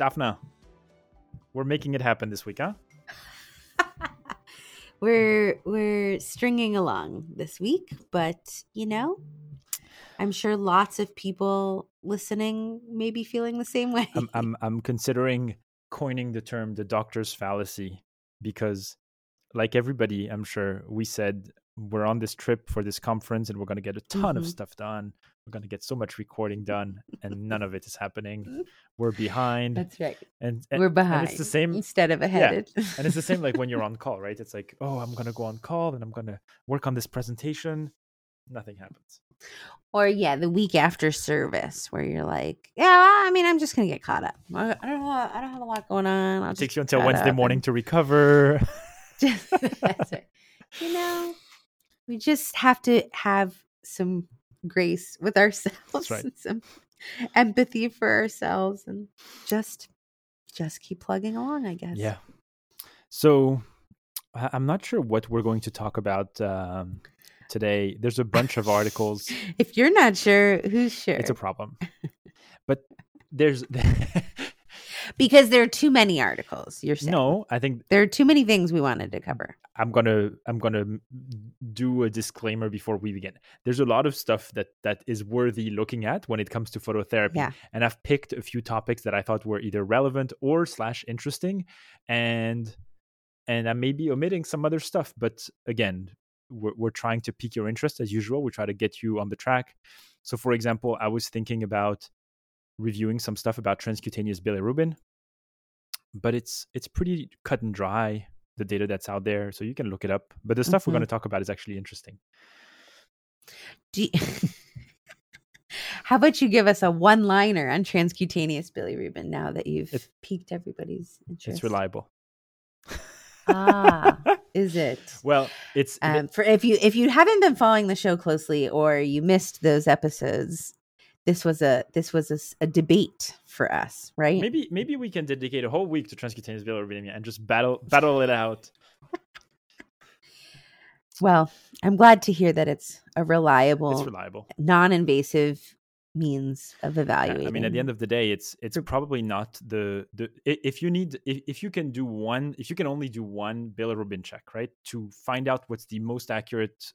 Daphna, we're making it happen this week, huh? we're we're stringing along this week, but you know, I'm sure lots of people listening may be feeling the same way. I'm, I'm, I'm considering coining the term the doctor's fallacy because, like everybody, I'm sure we said we're on this trip for this conference and we're going to get a ton mm-hmm. of stuff done. We're going to get so much recording done, and none of it is happening. We're behind. That's right. And, and we're behind. And it's the same instead of ahead. Yeah. and it's the same like when you're on call, right? It's like, oh, I'm going to go on call and I'm going to work on this presentation. Nothing happens. Or yeah, the week after service, where you're like, yeah, I mean, I'm just gonna get caught up. I don't know, I don't have a lot going on. I'll it takes you until Wednesday morning and... to recover. That's right. You know, we just have to have some grace with ourselves right. and some empathy for ourselves and just just keep plugging along i guess. Yeah. So i'm not sure what we're going to talk about um, today. There's a bunch of articles. If you're not sure who's sure it's a problem. But there's because there are too many articles. You're saying no. I think there are too many things we wanted to cover. I'm gonna I'm gonna do a disclaimer before we begin. There's a lot of stuff that that is worthy looking at when it comes to phototherapy, yeah. and I've picked a few topics that I thought were either relevant or slash interesting, and and I may be omitting some other stuff. But again, we're, we're trying to pique your interest as usual. We try to get you on the track. So, for example, I was thinking about reviewing some stuff about transcutaneous bilirubin, but it's it's pretty cut and dry the data that's out there, so you can look it up. But the stuff mm-hmm. we're going to talk about is actually interesting. You, how about you give us a one-liner on transcutaneous bilirubin now that you've piqued everybody's interest? It's reliable. ah, is it? Well, it's um, for if you if you haven't been following the show closely or you missed those episodes, this was a this was a, a, debate for us, right? Maybe maybe we can dedicate a whole week to transcutaneous bilirubin and just battle battle it out. well, I'm glad to hear that it's a reliable, it's reliable, non-invasive means of evaluating. I mean, at the end of the day, it's it's probably not the the if you need if, if you can do one if you can only do one bilirubin check, right, to find out what's the most accurate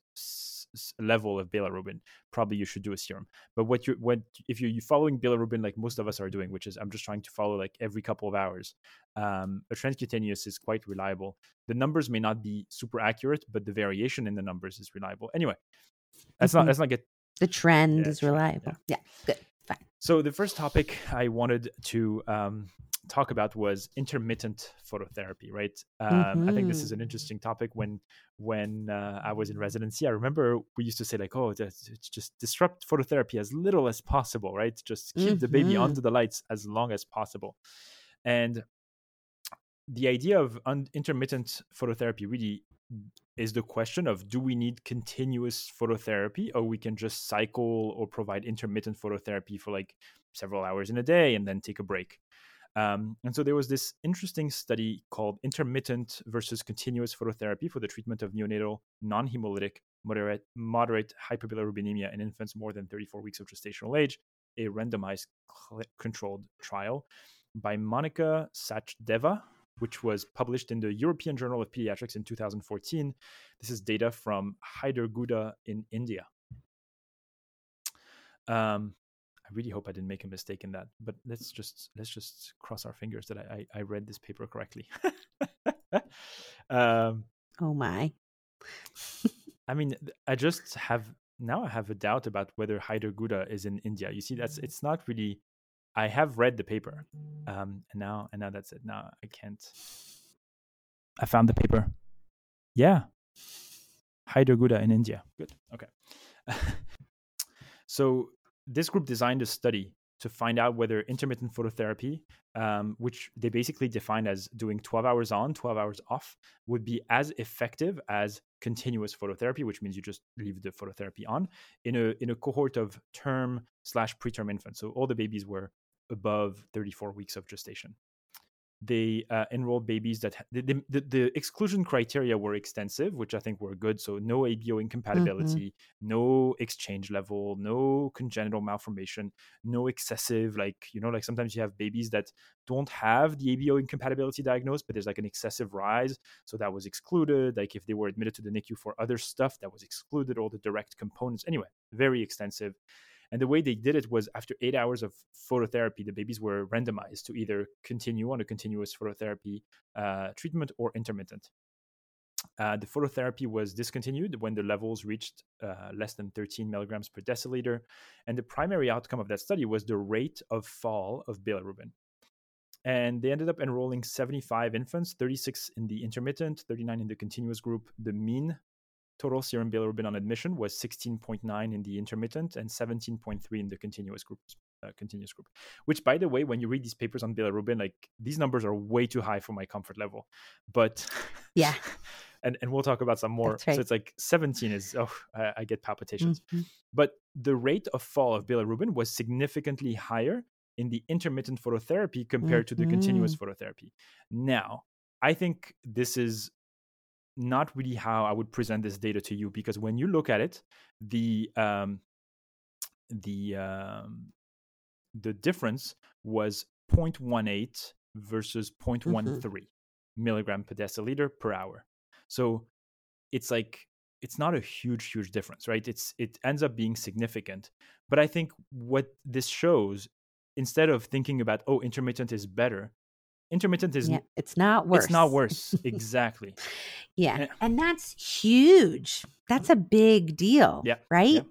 level of bilirubin, probably you should do a serum. But what you what if you're following bilirubin like most of us are doing, which is I'm just trying to follow like every couple of hours, um, a transcutaneous is quite reliable. The numbers may not be super accurate, but the variation in the numbers is reliable. Anyway, let's mm-hmm. not let's not get the trend yeah, is reliable. Yeah. yeah, good, fine. So the first topic I wanted to um, talk about was intermittent phototherapy right um, mm-hmm. i think this is an mm-hmm. interesting topic when when uh, i was in residency i remember we used to say like oh it's just disrupt phototherapy as little as possible right just keep mm-hmm. the baby mm-hmm. under the lights as long as possible and the idea of un- intermittent phototherapy really is the question of do we need continuous phototherapy or we can just cycle or provide intermittent phototherapy for like several hours in a day and then take a break um, and so there was this interesting study called Intermittent versus Continuous Phototherapy for the treatment of neonatal non hemolytic moderate, moderate hyperbilirubinemia in infants more than 34 weeks of gestational age, a randomized cl- controlled trial by Monika Sachdeva, which was published in the European Journal of Pediatrics in 2014. This is data from Hyderguda in India. Um, I really hope I didn't make a mistake in that. But let's just let's just cross our fingers that I I, I read this paper correctly. um, oh my! I mean, I just have now I have a doubt about whether Hyderguda is in India. You see, that's it's not really. I have read the paper, um, and now and now that's it. Now I can't. I found the paper. Yeah, Hyderguda in India. Good. Okay. so this group designed a study to find out whether intermittent phototherapy, um, which they basically define as doing 12 hours on, 12 hours off, would be as effective as continuous phototherapy, which means you just leave the phototherapy on in a in a cohort of term slash preterm infants. So all the babies were above 34 weeks of gestation they uh, enrolled babies that the, the, the, exclusion criteria were extensive, which I think were good. So no ABO incompatibility, mm-hmm. no exchange level, no congenital malformation, no excessive like you know like sometimes you have babies that don't have the ABO incompatibility diagnosed, but there's like an excessive rise, so that was excluded. Like if they were admitted to the NICU for other stuff, that was excluded. All the direct components, anyway, very extensive. And the way they did it was after eight hours of phototherapy, the babies were randomized to either continue on a continuous phototherapy uh, treatment or intermittent. Uh, the phototherapy was discontinued when the levels reached uh, less than 13 milligrams per deciliter. And the primary outcome of that study was the rate of fall of bilirubin. And they ended up enrolling 75 infants, 36 in the intermittent, 39 in the continuous group. The mean total serum bilirubin on admission was 16.9 in the intermittent and 17.3 in the continuous group uh, continuous group which by the way when you read these papers on bilirubin like these numbers are way too high for my comfort level but yeah and and we'll talk about some more right. so it's like 17 is oh i, I get palpitations mm-hmm. but the rate of fall of bilirubin was significantly higher in the intermittent phototherapy compared mm-hmm. to the continuous mm-hmm. phototherapy now i think this is not really how I would present this data to you because when you look at it, the um, the um, the difference was 0.18 versus 0.13 mm-hmm. milligram per deciliter per hour. So it's like it's not a huge huge difference, right? It's it ends up being significant. But I think what this shows instead of thinking about oh intermittent is better intermittent is yeah, it's not worse it's not worse exactly yeah. yeah. and that's huge that's a big deal yeah right yeah.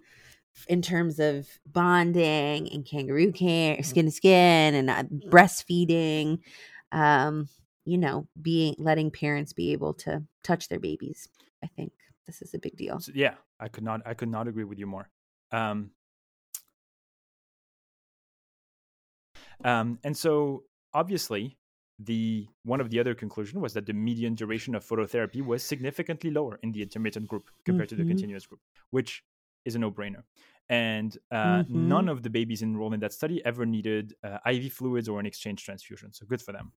in terms of bonding and kangaroo care mm-hmm. skin to skin and uh, breastfeeding um you know being letting parents be able to touch their babies i think this is a big deal so, yeah i could not i could not agree with you more um um and so obviously the one of the other conclusion was that the median duration of phototherapy was significantly lower in the intermittent group compared mm-hmm. to the mm-hmm. continuous group, which is a no-brainer. And uh, mm-hmm. none of the babies enrolled in that study ever needed uh, IV fluids or an exchange transfusion. So good for them.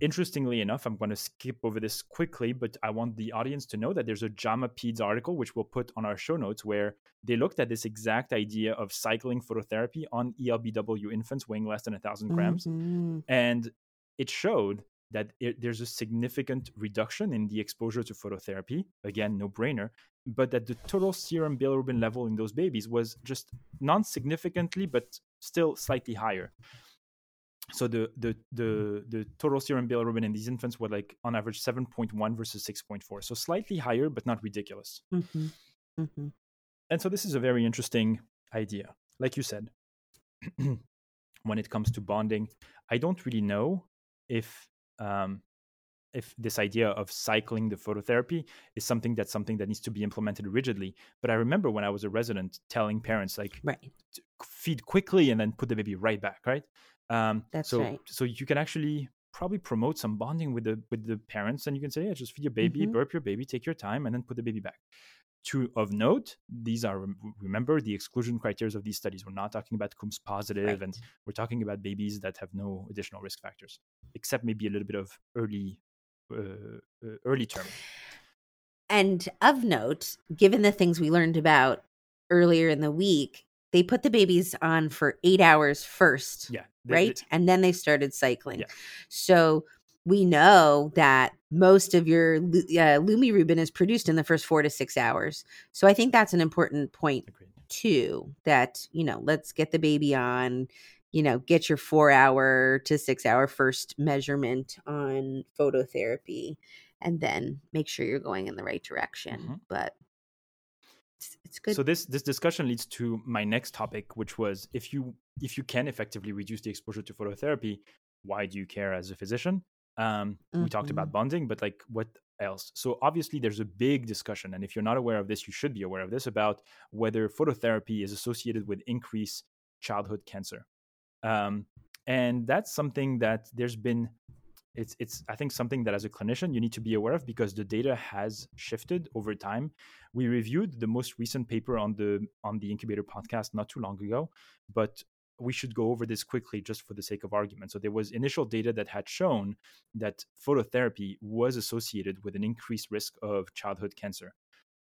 Interestingly enough, I'm going to skip over this quickly, but I want the audience to know that there's a JAMA Peds article, which we'll put on our show notes, where they looked at this exact idea of cycling phototherapy on ELBW infants weighing less than 1,000 grams. Mm-hmm. And it showed that it, there's a significant reduction in the exposure to phototherapy. Again, no brainer. But that the total serum bilirubin level in those babies was just non significantly, but still slightly higher. So the, the the the total serum bilirubin in these infants were like on average 7.1 versus 6.4. So slightly higher, but not ridiculous. Mm-hmm. Mm-hmm. And so this is a very interesting idea. Like you said, when it comes to bonding, I don't really know if um, if this idea of cycling the phototherapy is something that's something that needs to be implemented rigidly. But I remember when I was a resident telling parents like right. feed quickly and then put the baby right back, right? Um, that's so, right. So you can actually probably promote some bonding with the with the parents, and you can say, yeah, just feed your baby, mm-hmm. burp your baby, take your time, and then put the baby back to of note these are remember the exclusion criteria of these studies. We're not talking about coombs positive right. and we're talking about babies that have no additional risk factors except maybe a little bit of early uh, uh, early term. And of note given the things we learned about earlier in the week they put the babies on for eight hours first yeah. Right? And then they started cycling. Yeah. so we know that most of your uh, lumirubin is produced in the first four to six hours. So I think that's an important point Agreed. too. That you know, let's get the baby on. You know, get your four hour to six hour first measurement on phototherapy, and then make sure you're going in the right direction. Mm-hmm. But it's, it's good. So this this discussion leads to my next topic, which was if you if you can effectively reduce the exposure to phototherapy, why do you care as a physician? Um, mm-hmm. We talked about mm-hmm. bonding, but like what else? So obviously, there's a big discussion, and if you're not aware of this, you should be aware of this about whether phototherapy is associated with increased childhood cancer. Um, and that's something that there's been it's it's i think something that as a clinician you need to be aware of because the data has shifted over time we reviewed the most recent paper on the on the incubator podcast not too long ago but we should go over this quickly just for the sake of argument so there was initial data that had shown that phototherapy was associated with an increased risk of childhood cancer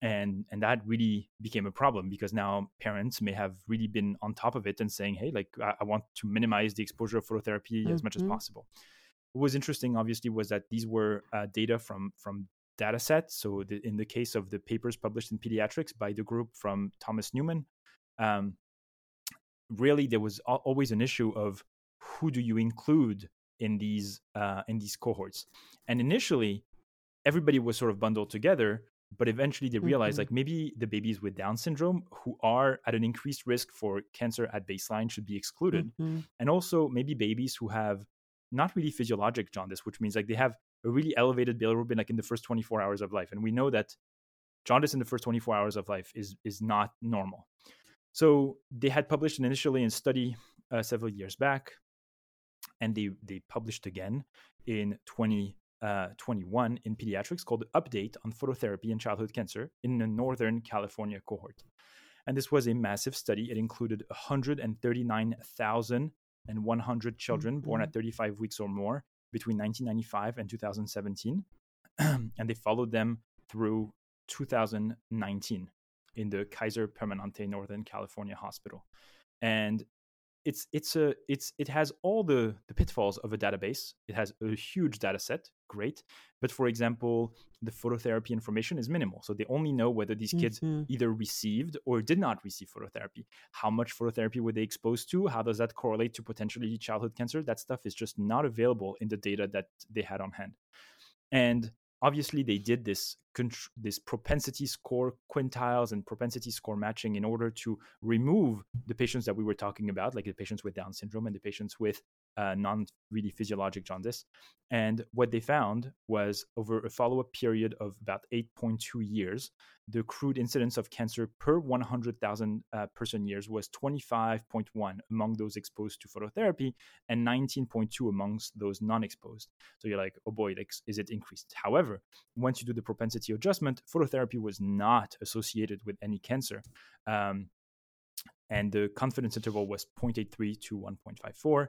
and and that really became a problem because now parents may have really been on top of it and saying hey like i, I want to minimize the exposure of phototherapy mm-hmm. as much as mm-hmm. possible what was interesting, obviously, was that these were uh, data from from data sets. So the, in the case of the papers published in pediatrics by the group from Thomas Newman, um, really there was always an issue of who do you include in these uh, in these cohorts. And initially, everybody was sort of bundled together, but eventually they realized mm-hmm. like maybe the babies with Down syndrome who are at an increased risk for cancer at baseline should be excluded, mm-hmm. and also maybe babies who have not really physiologic jaundice, which means like they have a really elevated bilirubin like in the first 24 hours of life. And we know that jaundice in the first 24 hours of life is is not normal. So they had published initially in study uh, several years back, and they they published again in 2021 uh, in pediatrics called Update on Phototherapy and Childhood Cancer in the Northern California cohort. And this was a massive study. It included 139,000 and 100 children mm-hmm. born at 35 weeks or more between 1995 and 2017. and they followed them through 2019 in the Kaiser Permanente Northern California Hospital. And it's it's a it's it has all the the pitfalls of a database. It has a huge data set, great, but for example, the phototherapy information is minimal. So they only know whether these kids mm-hmm. either received or did not receive phototherapy. How much phototherapy were they exposed to? How does that correlate to potentially childhood cancer? That stuff is just not available in the data that they had on hand. And obviously they did this this propensity score quintiles and propensity score matching in order to remove the patients that we were talking about like the patients with down syndrome and the patients with uh, non really physiologic jaundice. And what they found was over a follow up period of about 8.2 years, the crude incidence of cancer per 100,000 uh, person years was 25.1 among those exposed to phototherapy and 19.2 amongst those non exposed. So you're like, oh boy, like, is it increased? However, once you do the propensity adjustment, phototherapy was not associated with any cancer. Um, and the confidence interval was 0.83 to 1.54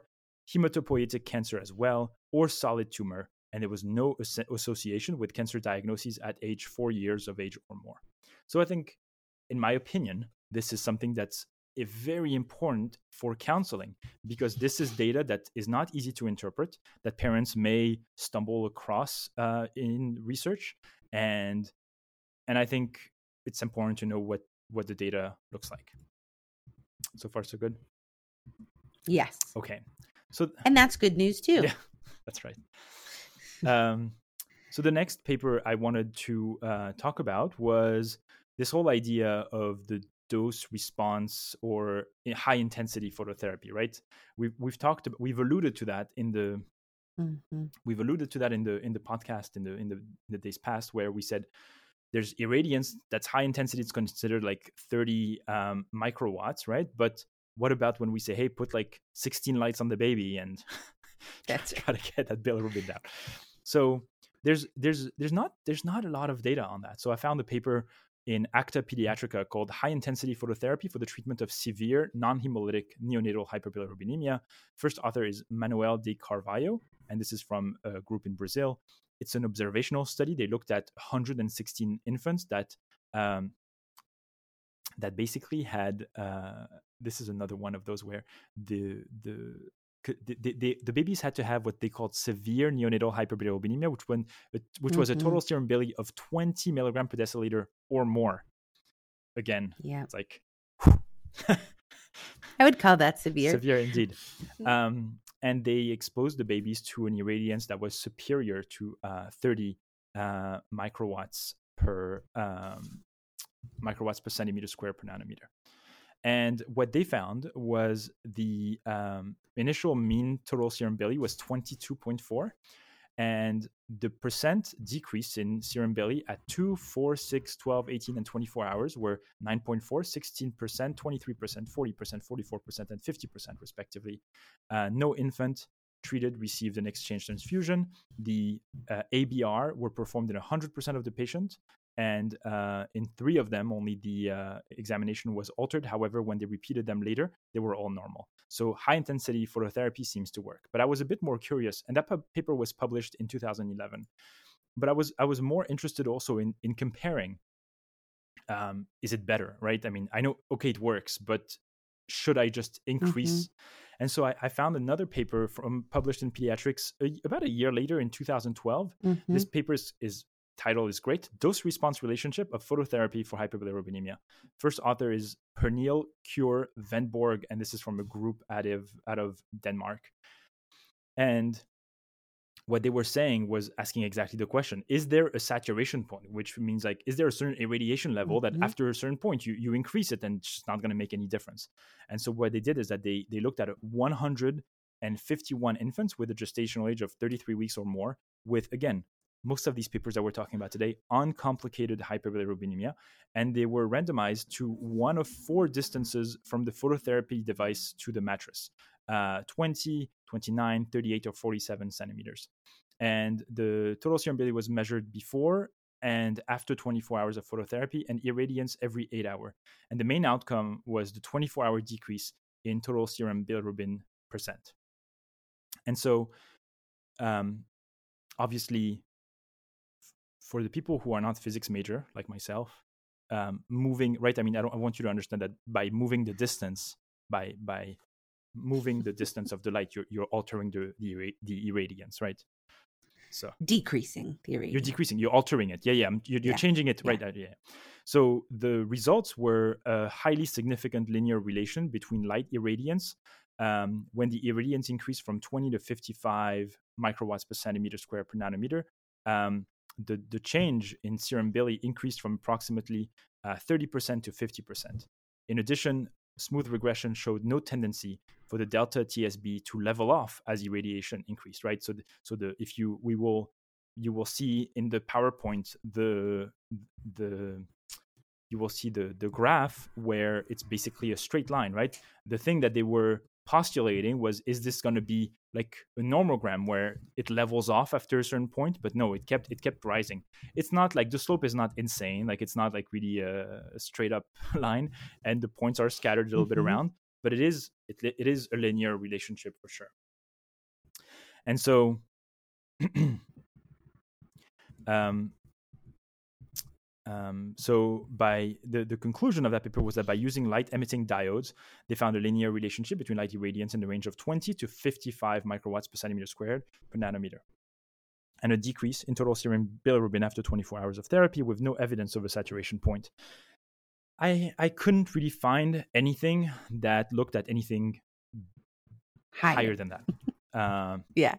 hematopoietic cancer as well, or solid tumor, and there was no as- association with cancer diagnoses at age four years of age or more. So I think, in my opinion, this is something that's very important for counseling because this is data that is not easy to interpret that parents may stumble across uh, in research and and i think it's important to know what what the data looks like. So far so good? Yes. Okay so and that's good news too. Yeah, that's right. um, so the next paper I wanted to uh, talk about was this whole idea of the dose response or high intensity phototherapy. Right? We've we've talked about, we've alluded to that in the mm-hmm. we've alluded to that in the in the podcast in the in the, in the days past where we said there's irradiance that's high intensity it's considered like 30 um, microwatts right but what about when we say, hey, put like 16 lights on the baby and that's try to get that bilirubin down. So there's there's there's not there's not a lot of data on that. So I found a paper in Acta Pediatrica called High Intensity Phototherapy for the Treatment of Severe Non-Hemolytic Neonatal Hyperbilirubinemia. First author is Manuel de Carvalho, and this is from a group in Brazil. It's an observational study. They looked at 116 infants that um, that basically had uh, this is another one of those where the the the, the, the, babies had to have what they called severe neonatal hyperbilirubinemia, which when which mm-hmm. was a total mm-hmm. serum bili of 20 milligram per deciliter or more. Again, yeah, it's like I would call that severe. Severe indeed. um, and they exposed the babies to an irradiance that was superior to uh, 30 uh, microwatts per um, microwatts per centimeter square per nanometer. And what they found was the um, initial mean total serum bili was 22.4. and the percent decrease in serum bili at 2, 4, 6, 12, 18, and 24 hours were 9.4, 16%, 23%, 40%, 44%, and 50%, respectively. Uh, no infant treated received an exchange transfusion. The uh, ABR were performed in 100% of the patients, and uh, in three of them, only the uh, examination was altered. However, when they repeated them later, they were all normal. So high intensity phototherapy seems to work. But I was a bit more curious, and that paper was published in 2011. But I was I was more interested also in in comparing. Um, is it better, right? I mean, I know okay, it works, but should I just increase? Mm-hmm. And so I, I, found another paper from published in Pediatrics a, about a year later in 2012. Mm-hmm. This paper is, is title is great dose response relationship of phototherapy for hyperbilirubinemia. First author is pernille kure Vandborg, and this is from a group out of out of denmark. And what they were saying was asking exactly the question is there a saturation point? Which means like is there a certain irradiation level mm-hmm. that after a certain point you, you increase it and it's not going to make any difference. And so what they did is that they they looked at 151 infants with a gestational age of 33 weeks or more with again most of these papers that we're talking about today on complicated hyperbilirubinemia, and they were randomized to one of four distances from the phototherapy device to the mattress uh, 20, 29, 38, or 47 centimeters. And the total serum bilirubin was measured before and after 24 hours of phototherapy and irradiance every eight hour. And the main outcome was the 24 hour decrease in total serum bilirubin percent. And so, um, obviously, for the people who are not physics major like myself um, moving right? I mean I, I want you to understand that by moving the distance by by moving the distance of the light you're, you're altering the, the the irradiance right? So decreasing the irradiance. you're decreasing you're altering it. Yeah yeah you're, you're yeah. changing it right yeah. yeah so the results were a highly significant linear relation between light irradiance um, when the irradiance increased from 20 to 55 microwatts per centimeter square per nanometer um, the, the change in serum bili increased from approximately uh, 30% to 50%. In addition, smooth regression showed no tendency for the delta TSB to level off as irradiation increased, right? So, the, so the if you we will you will see in the PowerPoint the the you will see the the graph where it's basically a straight line, right? The thing that they were postulating was is this going to be like a nomogram where it levels off after a certain point? But no it kept it kept rising. It's not like the slope is not insane like it's not like really a, a straight up line and the points are scattered a little mm-hmm. bit around but it is it, it is a linear relationship for sure. And so um um, so by the, the conclusion of that paper was that by using light emitting diodes, they found a linear relationship between light irradiance in the range of 20 to 55 microwatts per centimeter squared per nanometer, and a decrease in total serum bilirubin after 24 hours of therapy with no evidence of a saturation point. I I couldn't really find anything that looked at anything higher, higher than that. Uh, yeah,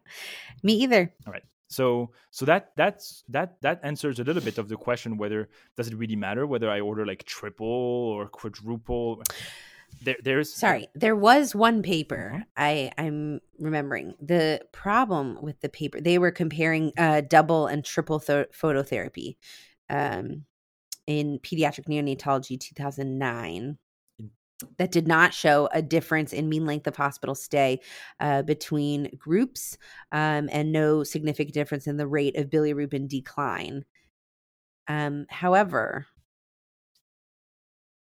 me either. All right so so that that's that that answers a little bit of the question whether does it really matter whether i order like triple or quadruple? There, there's sorry there was one paper mm-hmm. i i'm remembering. The problem with the paper they were comparing uh double and triple th- phototherapy um in pediatric neonatology 2009 that did not show a difference in mean length of hospital stay uh, between groups um, and no significant difference in the rate of bilirubin decline. Um, however,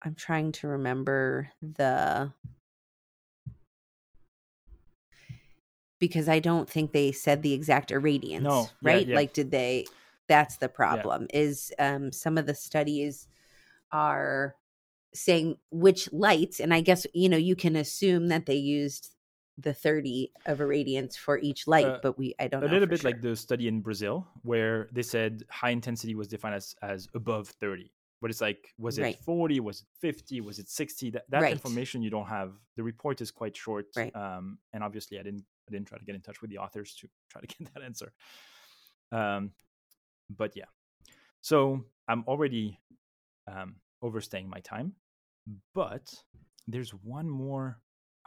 I'm trying to remember the because I don't think they said the exact irradiance, no, right? Yeah, yeah. Like, did they? That's the problem. Yeah. Is um, some of the studies are saying which lights and i guess you know you can assume that they used the 30 of irradiance for each light uh, but we i don't know. a little bit sure. like the study in brazil where they said high intensity was defined as as above 30 but it's like was it right. 40 was it 50 was it 60 that, that right. information you don't have the report is quite short right. um, and obviously i didn't i didn't try to get in touch with the authors to try to get that answer um, but yeah so i'm already um, overstaying my time but there's one more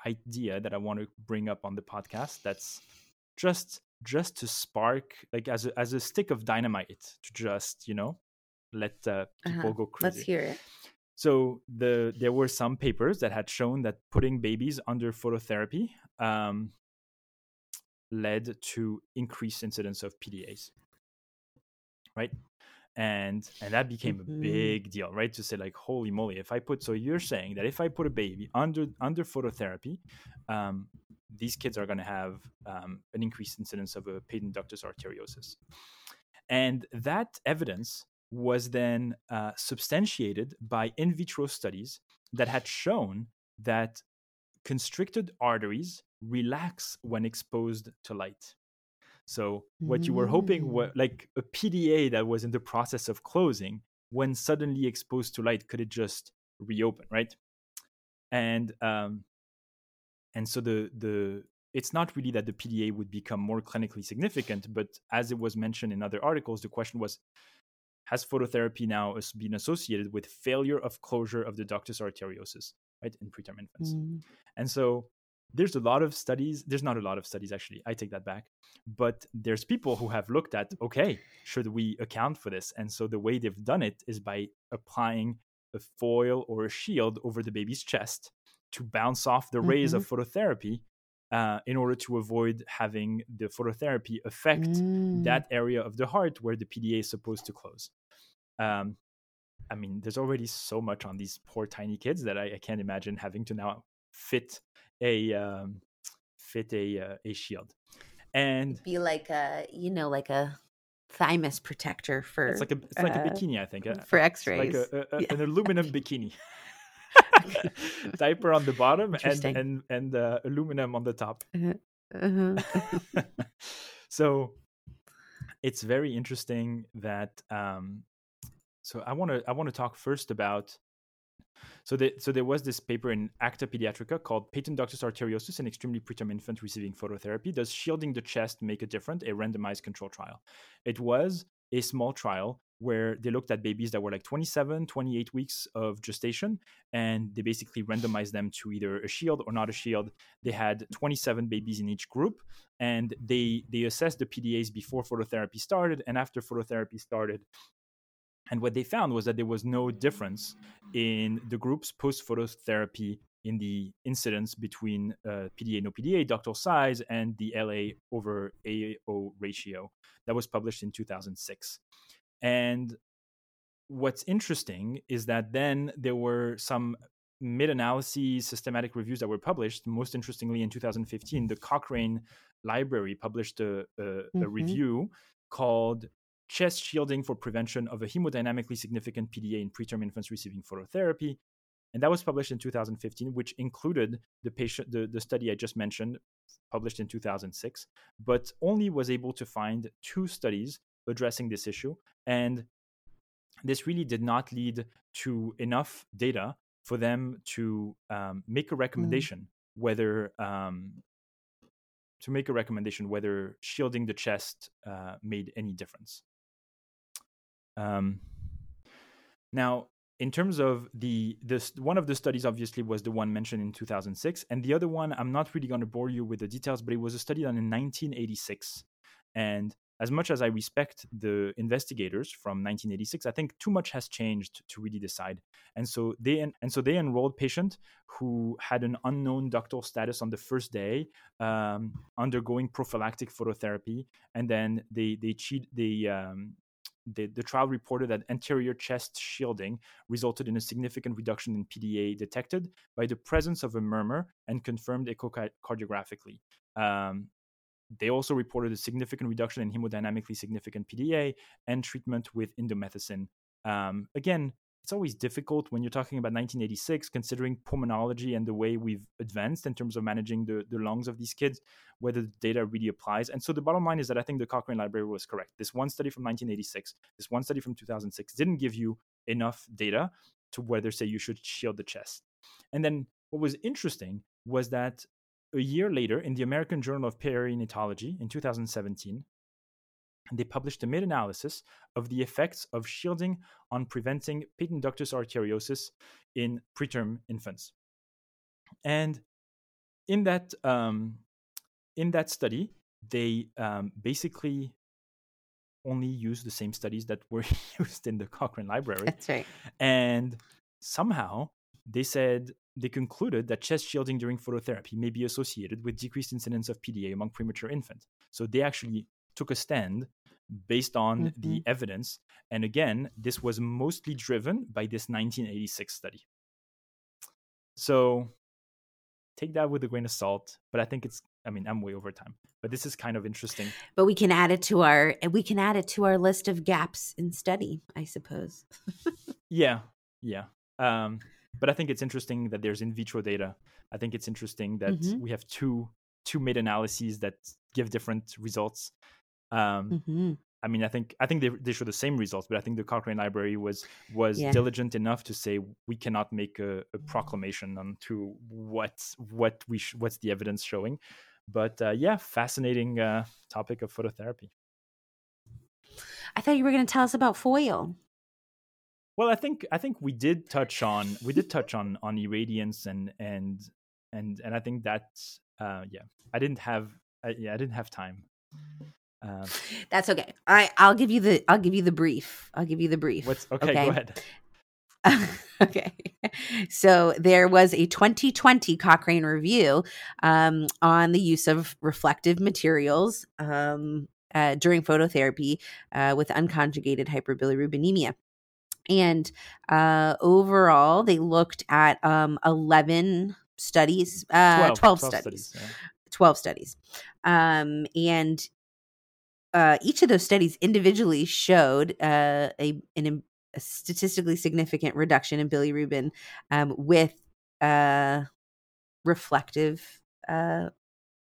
idea that I want to bring up on the podcast that's just just to spark, like as a, as a stick of dynamite to just, you know, let uh, people uh-huh. go crazy. Let's hear it. So the there were some papers that had shown that putting babies under phototherapy um, led to increased incidence of PDAs. Right, and and that became mm-hmm. a big deal, right? To say like, holy moly, if I put so you're saying that if I put a baby under under phototherapy, um, these kids are going to have um, an increased incidence of a patent ductus arteriosus, and that evidence was then uh, substantiated by in vitro studies that had shown that constricted arteries relax when exposed to light. So what you were hoping was mm. like a PDA that was in the process of closing, when suddenly exposed to light, could it just reopen, right? And um, and so the the it's not really that the PDA would become more clinically significant, but as it was mentioned in other articles, the question was has phototherapy now been associated with failure of closure of the ductus arteriosus, right, in preterm infants? Mm. And so there's a lot of studies. There's not a lot of studies, actually. I take that back. But there's people who have looked at, okay, should we account for this? And so the way they've done it is by applying a foil or a shield over the baby's chest to bounce off the rays mm-hmm. of phototherapy uh, in order to avoid having the phototherapy affect mm. that area of the heart where the PDA is supposed to close. Um, I mean, there's already so much on these poor tiny kids that I, I can't imagine having to now fit a um, fit a uh, a shield, and It'd be like a you know like a thymus protector for it's like a it's like uh, a bikini, I think, for X-rays, like a, a, yeah. an aluminum bikini. diaper on the bottom and and and uh, aluminum on the top. Uh-huh. Uh-huh. so it's very interesting that um, so I want to I want to talk first about so, so there was this paper in Acta Pediatrica called Patent Ductus Arteriosus in Extremely Preterm Infant Receiving Phototherapy. Does shielding the chest make a difference? A randomized control trial. It was a small trial where they looked at babies that were like 27, 28 weeks of gestation, and they basically randomized them to either a shield or not a shield. They had 27 babies in each group, and they they assessed the PDAs before phototherapy started and after phototherapy started. And what they found was that there was no difference in the groups post phototherapy in the incidence between uh, PDA no PDA, ductal size, and the LA over AO ratio that was published in 2006. And what's interesting is that then there were some meta analyses, systematic reviews that were published. Most interestingly, in 2015, the Cochrane Library published a, a, mm-hmm. a review called chest shielding for prevention of a hemodynamically significant PDA in preterm infants receiving phototherapy. And that was published in 2015, which included the patient, the, the study I just mentioned, published in 2006, but only was able to find two studies addressing this issue. And this really did not lead to enough data for them to um, make a mm. recommendation mm. whether um, to make a recommendation whether shielding the chest uh, made any difference. Um, now, in terms of the this one of the studies obviously was the one mentioned in 2006 and the other one i'm not really going to bore you with the details but it was a study done in 1986 and as much as i respect the investigators from 1986 i think too much has changed to really decide. And so they and so they enrolled patient who had an unknown ductal status on the first day um, undergoing prophylactic phototherapy and then they they cheat they um, the, the trial reported that anterior chest shielding resulted in a significant reduction in PDA detected by the presence of a murmur and confirmed echocardiographically. Um, they also reported a significant reduction in hemodynamically significant PDA and treatment with indomethacin. Um, again, it's always difficult when you're talking about 1986, considering pulmonology and the way we've advanced in terms of managing the, the lungs of these kids, whether the data really applies. And so the bottom line is that I think the Cochrane Library was correct. This one study from 1986, this one study from 2006 didn't give you enough data to whether, say, you should shield the chest. And then what was interesting was that a year later, in the American Journal of Perinatology in 2017, they published a meta-analysis of the effects of shielding on preventing patent ductus arteriosus in preterm infants. And in that um, in that study, they um, basically only used the same studies that were used in the Cochrane library. That's right. And somehow they said they concluded that chest shielding during phototherapy may be associated with decreased incidence of PDA among premature infants. So they actually took a stand based on mm-hmm. the evidence. And again, this was mostly driven by this 1986 study. So take that with a grain of salt, but I think it's I mean, I'm way over time, but this is kind of interesting. But we can add it to our we can add it to our list of gaps in study, I suppose. yeah. Yeah. Um but I think it's interesting that there's in vitro data. I think it's interesting that mm-hmm. we have two two meta analyses that give different results. Um, mm-hmm. I mean, I think I think they they show the same results, but I think the Cochrane Library was was yeah. diligent enough to say we cannot make a, a proclamation on to what what we sh- what's the evidence showing. But uh, yeah, fascinating uh, topic of phototherapy. I thought you were going to tell us about foil. Well, I think I think we did touch on we did touch on on irradiance and and and and I think that uh, yeah I didn't have I, yeah I didn't have time. Um, That's okay. I I'll give you the I'll give you the brief. I'll give you the brief. What's okay? okay? Go ahead. okay. So there was a 2020 Cochrane review um, on the use of reflective materials um, uh, during phototherapy uh, with unconjugated hyperbilirubinemia. And uh, overall, they looked at um, 11 studies, uh, 12, 12, 12 studies. studies yeah. 12 studies. Um, and uh, each of those studies individually showed uh, a, an, a statistically significant reduction in bilirubin um, with uh, reflective uh,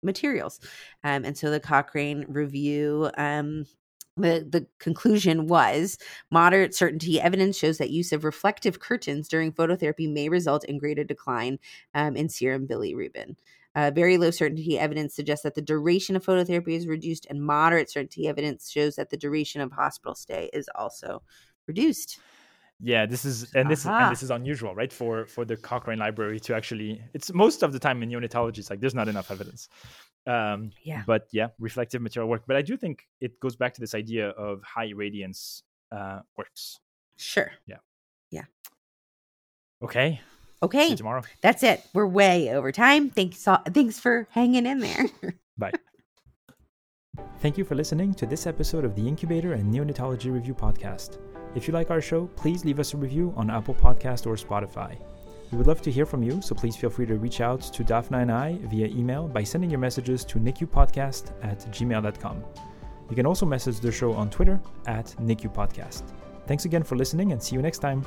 materials. Um, and so the Cochrane review um, the, the conclusion was moderate certainty evidence shows that use of reflective curtains during phototherapy may result in greater decline um, in serum bilirubin. Uh, very low certainty evidence suggests that the duration of phototherapy is reduced, and moderate certainty evidence shows that the duration of hospital stay is also reduced. Yeah, this is and this uh-huh. and this is unusual, right? For for the Cochrane Library to actually, it's most of the time in neonatology, it's like there's not enough evidence. Um, yeah. But yeah, reflective material work. But I do think it goes back to this idea of high radiance uh, works. Sure. Yeah. Yeah. Okay. Okay. See you tomorrow. That's it. We're way over time. Thanks. Thanks for hanging in there. Bye. Thank you for listening to this episode of the Incubator and Neonatology Review podcast. If you like our show, please leave us a review on Apple Podcast or Spotify. We would love to hear from you, so please feel free to reach out to Daphna and I via email by sending your messages to nicupodcast at gmail.com. You can also message the show on Twitter at nicupodcast. Thanks again for listening and see you next time.